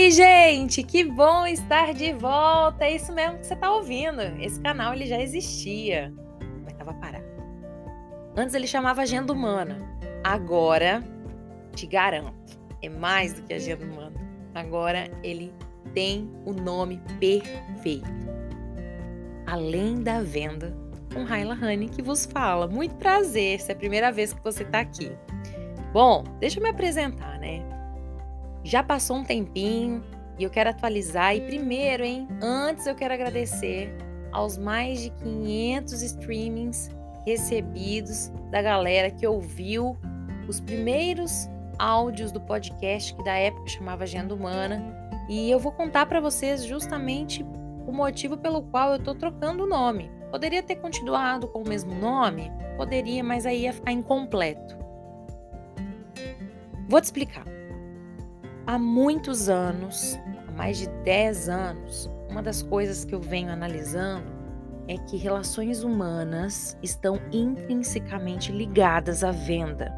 aí, gente? Que bom estar de volta. É isso mesmo que você está ouvindo. Esse canal ele já existia, mas estava parado. Antes ele chamava Agenda Humana. Agora, te garanto, é mais do que Agenda Humana. Agora ele tem o nome perfeito. Além da venda, com Raila Honey que vos fala. Muito prazer, se é a primeira vez que você está aqui. Bom, deixa eu me apresentar, né? Já passou um tempinho e eu quero atualizar. E primeiro, hein, antes eu quero agradecer aos mais de 500 streamings recebidos da galera que ouviu os primeiros áudios do podcast que da época chamava Agenda Humana. E eu vou contar para vocês justamente o motivo pelo qual eu estou trocando o nome. Poderia ter continuado com o mesmo nome? Poderia, mas aí ia ficar incompleto. Vou te explicar. Há muitos anos, há mais de 10 anos, uma das coisas que eu venho analisando é que relações humanas estão intrinsecamente ligadas à venda.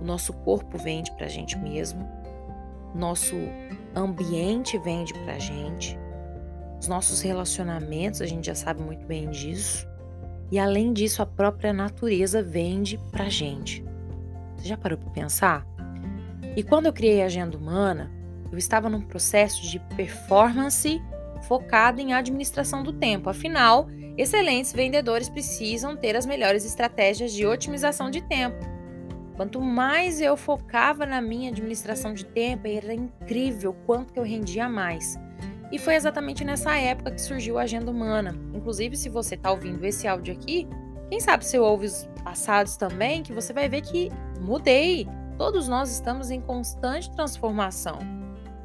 O nosso corpo vende para a gente mesmo, nosso ambiente vende para a gente, os nossos relacionamentos, a gente já sabe muito bem disso, e além disso, a própria natureza vende para a gente. Você já parou para pensar? E quando eu criei a Agenda Humana, eu estava num processo de performance focado em administração do tempo. Afinal, excelentes vendedores precisam ter as melhores estratégias de otimização de tempo. Quanto mais eu focava na minha administração de tempo, era incrível quanto que eu rendia mais. E foi exatamente nessa época que surgiu a Agenda Humana. Inclusive, se você está ouvindo esse áudio aqui, quem sabe se ouve os passados também, que você vai ver que mudei. Todos nós estamos em constante transformação.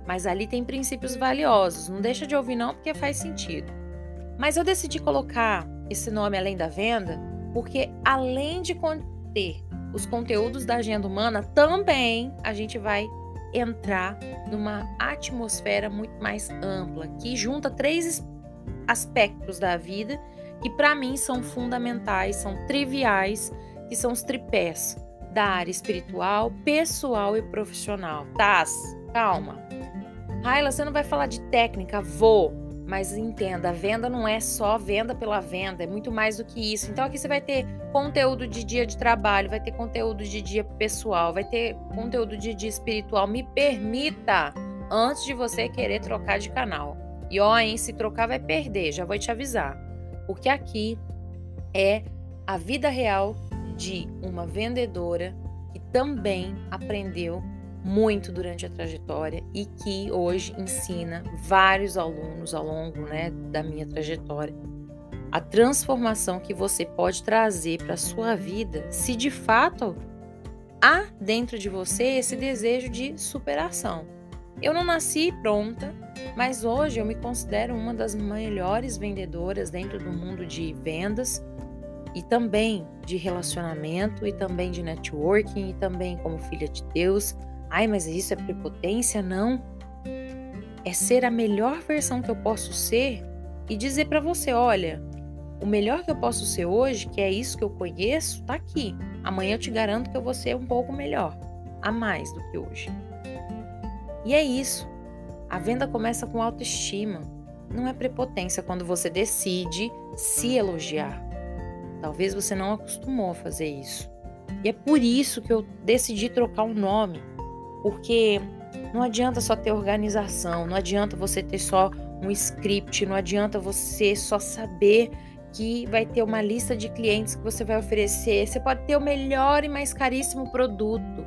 Mas ali tem princípios valiosos. Não deixa de ouvir não, porque faz sentido. Mas eu decidi colocar esse nome além da venda, porque além de conter os conteúdos da agenda humana, também a gente vai entrar numa atmosfera muito mais ampla, que junta três aspectos da vida que para mim são fundamentais, são triviais, que são os tripés da área espiritual, pessoal e profissional. Taz, calma. Raila, você não vai falar de técnica, vou. Mas entenda, venda não é só venda pela venda, é muito mais do que isso. Então aqui você vai ter conteúdo de dia de trabalho, vai ter conteúdo de dia pessoal, vai ter conteúdo de dia espiritual. Me permita, antes de você querer trocar de canal. E ó, hein, se trocar vai perder, já vou te avisar. Porque aqui é a vida real de uma vendedora que também aprendeu muito durante a trajetória e que hoje ensina vários alunos ao longo né, da minha trajetória a transformação que você pode trazer para a sua vida se de fato há dentro de você esse desejo de superação. Eu não nasci pronta, mas hoje eu me considero uma das melhores vendedoras dentro do mundo de vendas e também de relacionamento, e também de networking, e também como filha de Deus. Ai, mas isso é prepotência? Não. É ser a melhor versão que eu posso ser e dizer para você: olha, o melhor que eu posso ser hoje, que é isso que eu conheço, tá aqui. Amanhã eu te garanto que eu vou ser um pouco melhor, a mais do que hoje. E é isso. A venda começa com autoestima. Não é prepotência quando você decide se elogiar. Talvez você não acostumou a fazer isso. E é por isso que eu decidi trocar o um nome. Porque não adianta só ter organização, não adianta você ter só um script, não adianta você só saber que vai ter uma lista de clientes que você vai oferecer. Você pode ter o melhor e mais caríssimo produto.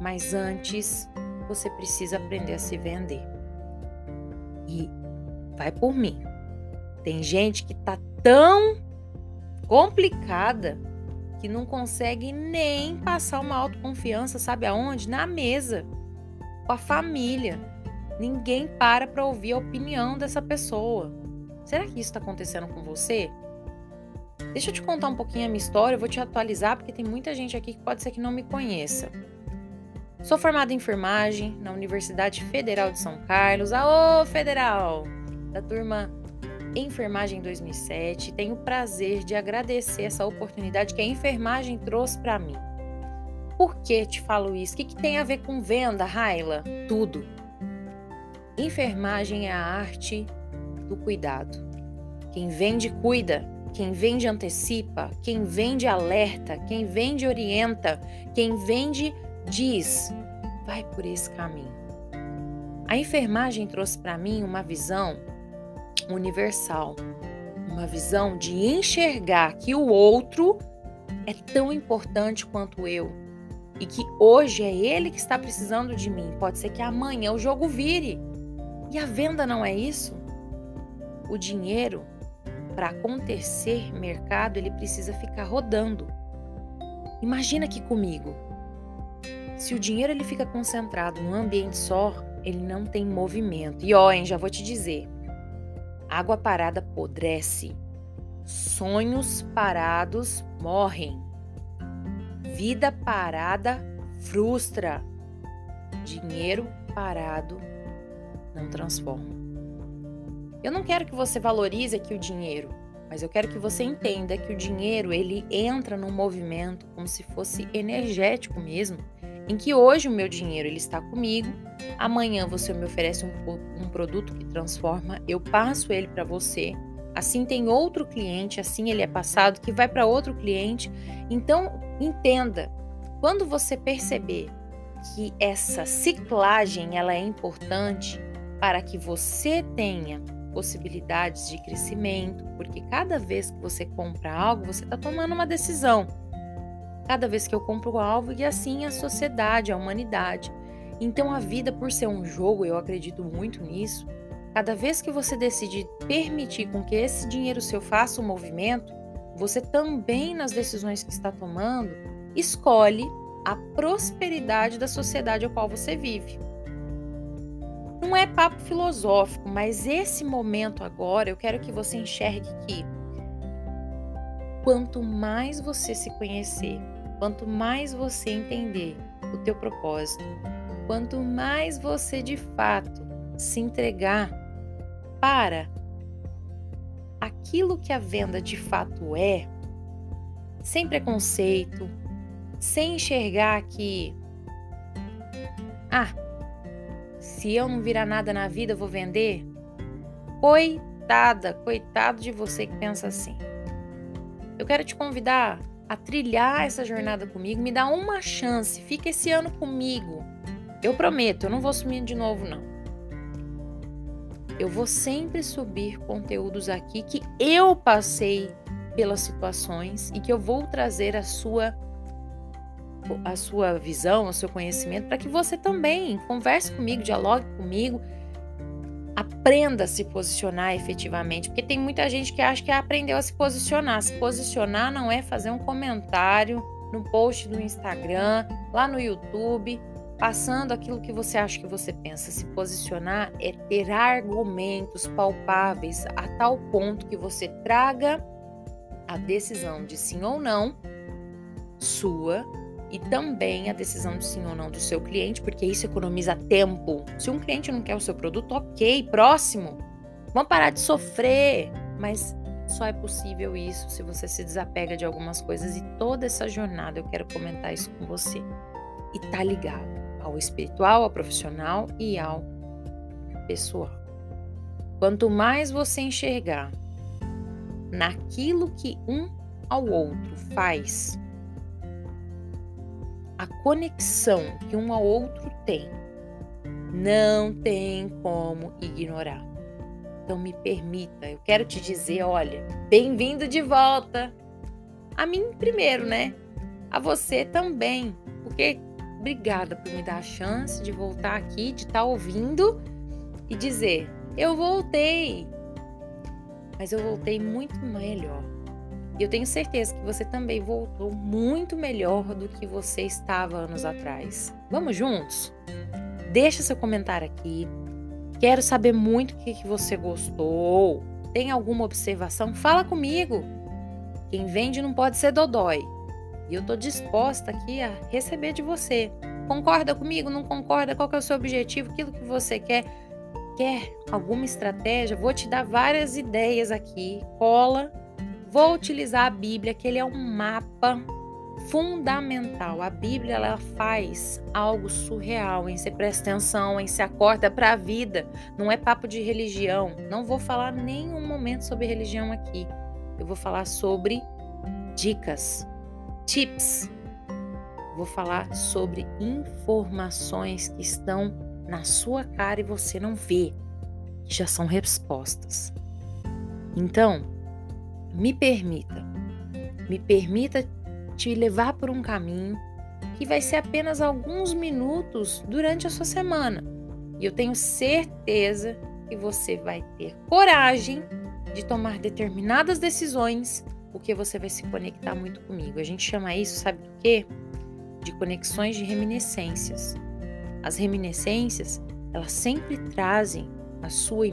Mas antes, você precisa aprender a se vender. E vai por mim. Tem gente que tá tão complicada que não consegue nem passar uma autoconfiança, sabe aonde? Na mesa, com a família. Ninguém para para ouvir a opinião dessa pessoa. Será que isso está acontecendo com você? Deixa eu te contar um pouquinho a minha história, eu vou te atualizar porque tem muita gente aqui que pode ser que não me conheça. Sou formada em enfermagem na Universidade Federal de São Carlos. Aô, Federal! Da turma enfermagem em 2007. Tenho o prazer de agradecer essa oportunidade que a enfermagem trouxe para mim. Por que te falo isso? O que, que tem a ver com venda, Raila? Tudo. Enfermagem é a arte do cuidado. Quem vende, cuida. Quem vende, antecipa. Quem vende, alerta. Quem vende, orienta. Quem vende, diz: vai por esse caminho. A enfermagem trouxe para mim uma visão universal, uma visão de enxergar que o outro é tão importante quanto eu e que hoje é ele que está precisando de mim. Pode ser que amanhã o jogo vire. E a venda não é isso? O dinheiro, para acontecer mercado, ele precisa ficar rodando. Imagina aqui comigo. Se o dinheiro ele fica concentrado num ambiente só, ele não tem movimento. E ó, hein, já vou te dizer. Água parada apodrece. Sonhos parados morrem. Vida parada frustra. Dinheiro parado não transforma. Eu não quero que você valorize aqui o dinheiro, mas eu quero que você entenda que o dinheiro ele entra num movimento como se fosse energético mesmo, em que hoje o meu dinheiro ele está comigo, amanhã você me oferece um, um produto que transforma, eu passo ele para você, assim tem outro cliente, assim ele é passado, que vai para outro cliente. Então, entenda, quando você perceber que essa ciclagem ela é importante para que você tenha possibilidades de crescimento, porque cada vez que você compra algo, você está tomando uma decisão. Cada vez que eu compro algo, e assim a sociedade, a humanidade. Então, a vida, por ser um jogo, eu acredito muito nisso, Cada vez que você decide permitir com que esse dinheiro seu faça um movimento, você também nas decisões que está tomando escolhe a prosperidade da sociedade a qual você vive. Não é papo filosófico, mas esse momento agora eu quero que você enxergue que quanto mais você se conhecer, quanto mais você entender o teu propósito, quanto mais você de fato se entregar para aquilo que a venda de fato é, sem preconceito, sem enxergar que, ah, se eu não virar nada na vida, eu vou vender? Coitada, coitado de você que pensa assim. Eu quero te convidar a trilhar essa jornada comigo, me dá uma chance, fica esse ano comigo. Eu prometo, eu não vou sumir de novo, não. Eu vou sempre subir conteúdos aqui que eu passei pelas situações e que eu vou trazer a sua a sua visão, o seu conhecimento para que você também converse comigo, dialogue comigo, aprenda a se posicionar efetivamente, porque tem muita gente que acha que aprendeu a se posicionar. Se posicionar não é fazer um comentário no post do Instagram, lá no YouTube, passando aquilo que você acha que você pensa. Se posicionar é ter argumentos palpáveis a tal ponto que você traga a decisão de sim ou não sua e também a decisão de sim ou não do seu cliente, porque isso economiza tempo. Se um cliente não quer o seu produto, ok, próximo. Vamos parar de sofrer, mas só é possível isso se você se desapega de algumas coisas e toda essa jornada eu quero comentar isso com você. E tá ligado ao espiritual, ao profissional e ao pessoal. Quanto mais você enxergar naquilo que um ao outro faz, a conexão que um ao outro tem, não tem como ignorar. Então me permita, eu quero te dizer, olha, bem-vindo de volta. A mim primeiro, né? A você também, porque Obrigada por me dar a chance de voltar aqui, de estar tá ouvindo e dizer: eu voltei. Mas eu voltei muito melhor. E eu tenho certeza que você também voltou muito melhor do que você estava anos atrás. Vamos juntos? Deixa seu comentário aqui. Quero saber muito o que, você gostou. Tem alguma observação? Fala comigo. Quem vende não pode ser dodói. E eu estou disposta aqui a receber de você. Concorda comigo? Não concorda? Qual é o seu objetivo? Aquilo que você quer? Quer alguma estratégia? Vou te dar várias ideias aqui. Cola. Vou utilizar a Bíblia, que ele é um mapa fundamental. A Bíblia ela faz algo surreal em você presta atenção, em se acorda para a vida. Não é papo de religião. Não vou falar nenhum momento sobre religião aqui. Eu vou falar sobre dicas, tips. Vou falar sobre informações que estão na sua cara e você não vê, que já são respostas. Então, me permita, me permita te levar por um caminho que vai ser apenas alguns minutos durante a sua semana. E eu tenho certeza que você vai ter coragem de tomar determinadas decisões, porque você vai se conectar muito comigo. A gente chama isso, sabe do quê? De conexões de reminiscências. As reminiscências, elas sempre trazem a sua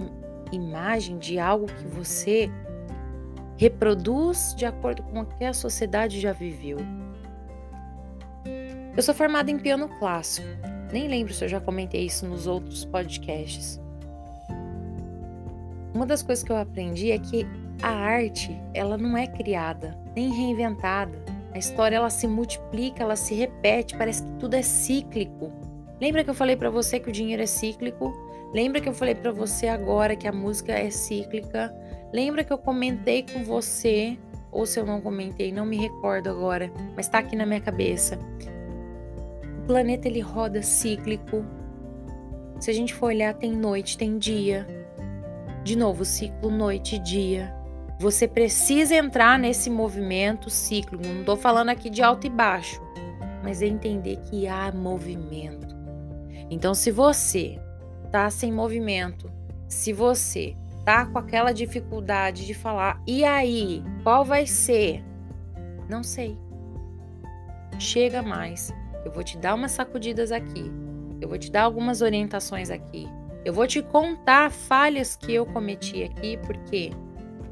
imagem de algo que você reproduz de acordo com o que a sociedade já viveu. Eu sou formada em piano clássico. Nem lembro se eu já comentei isso nos outros podcasts. Uma das coisas que eu aprendi é que a arte, ela não é criada, nem reinventada. A história ela se multiplica, ela se repete, parece que tudo é cíclico. Lembra que eu falei para você que o dinheiro é cíclico? Lembra que eu falei para você agora que a música é cíclica? Lembra que eu comentei com você, ou se eu não comentei, não me recordo agora, mas está aqui na minha cabeça. O planeta ele roda cíclico. Se a gente for olhar, tem noite, tem dia. De novo, ciclo noite e dia. Você precisa entrar nesse movimento cíclico. Não estou falando aqui de alto e baixo, mas é entender que há movimento. Então, se você está sem movimento, se você tá com aquela dificuldade de falar, e aí, qual vai ser? Não sei. Chega mais. Eu vou te dar umas sacudidas aqui. Eu vou te dar algumas orientações aqui. Eu vou te contar falhas que eu cometi aqui, porque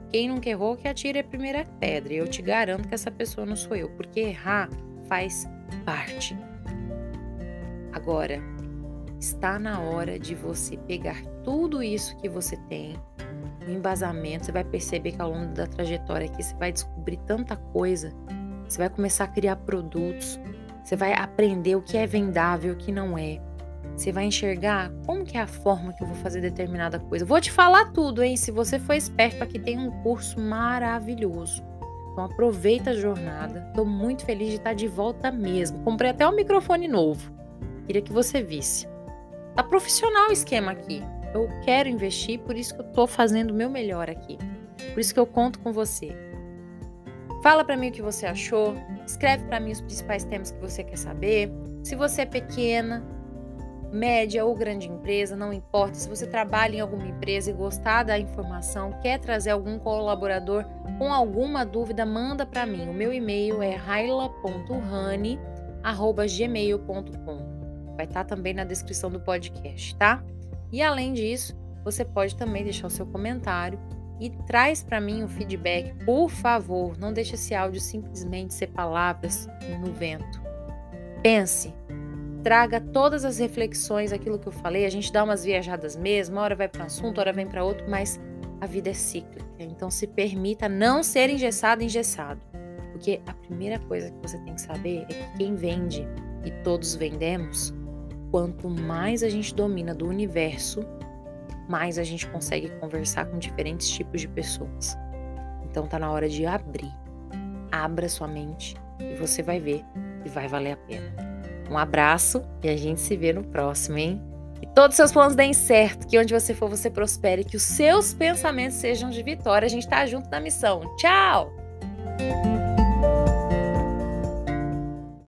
quem nunca errou que atire a primeira pedra. Eu te garanto que essa pessoa não sou eu, porque errar faz parte. Agora, está na hora de você pegar tudo isso que você tem, o embasamento, você vai perceber que ao longo da trajetória aqui você vai descobrir tanta coisa. Você vai começar a criar produtos, você vai aprender o que é vendável, o que não é. Você vai enxergar como que é a forma que eu vou fazer determinada coisa. Vou te falar tudo, hein? Se você for esperto, aqui tem um curso maravilhoso. Então aproveita a jornada. Estou muito feliz de estar de volta mesmo. Comprei até um microfone novo. Queria que você visse. Tá profissional o esquema aqui. Eu quero investir, por isso que eu estou fazendo o meu melhor aqui. Por isso que eu conto com você. Fala para mim o que você achou, escreve para mim os principais temas que você quer saber. Se você é pequena, média ou grande empresa, não importa. Se você trabalha em alguma empresa e gostar da informação, quer trazer algum colaborador com alguma dúvida, manda para mim. O meu e-mail é raila.rani@gmail.com. Vai estar tá também na descrição do podcast, tá? E além disso, você pode também deixar o seu comentário e traz para mim um feedback, por favor. Não deixe esse áudio simplesmente ser palavras no vento. Pense, traga todas as reflexões, aquilo que eu falei. A gente dá umas viajadas mesmo, uma hora vai para um assunto, hora vem para outro, mas a vida é cíclica. Então se permita não ser engessado, engessado. Porque a primeira coisa que você tem que saber é que quem vende e todos vendemos quanto mais a gente domina do universo, mais a gente consegue conversar com diferentes tipos de pessoas. Então tá na hora de abrir. Abra sua mente e você vai ver que vai valer a pena. Um abraço e a gente se vê no próximo, hein? Que todos os seus planos deem certo, que onde você for você prospere, que os seus pensamentos sejam de vitória. A gente tá junto na missão. Tchau!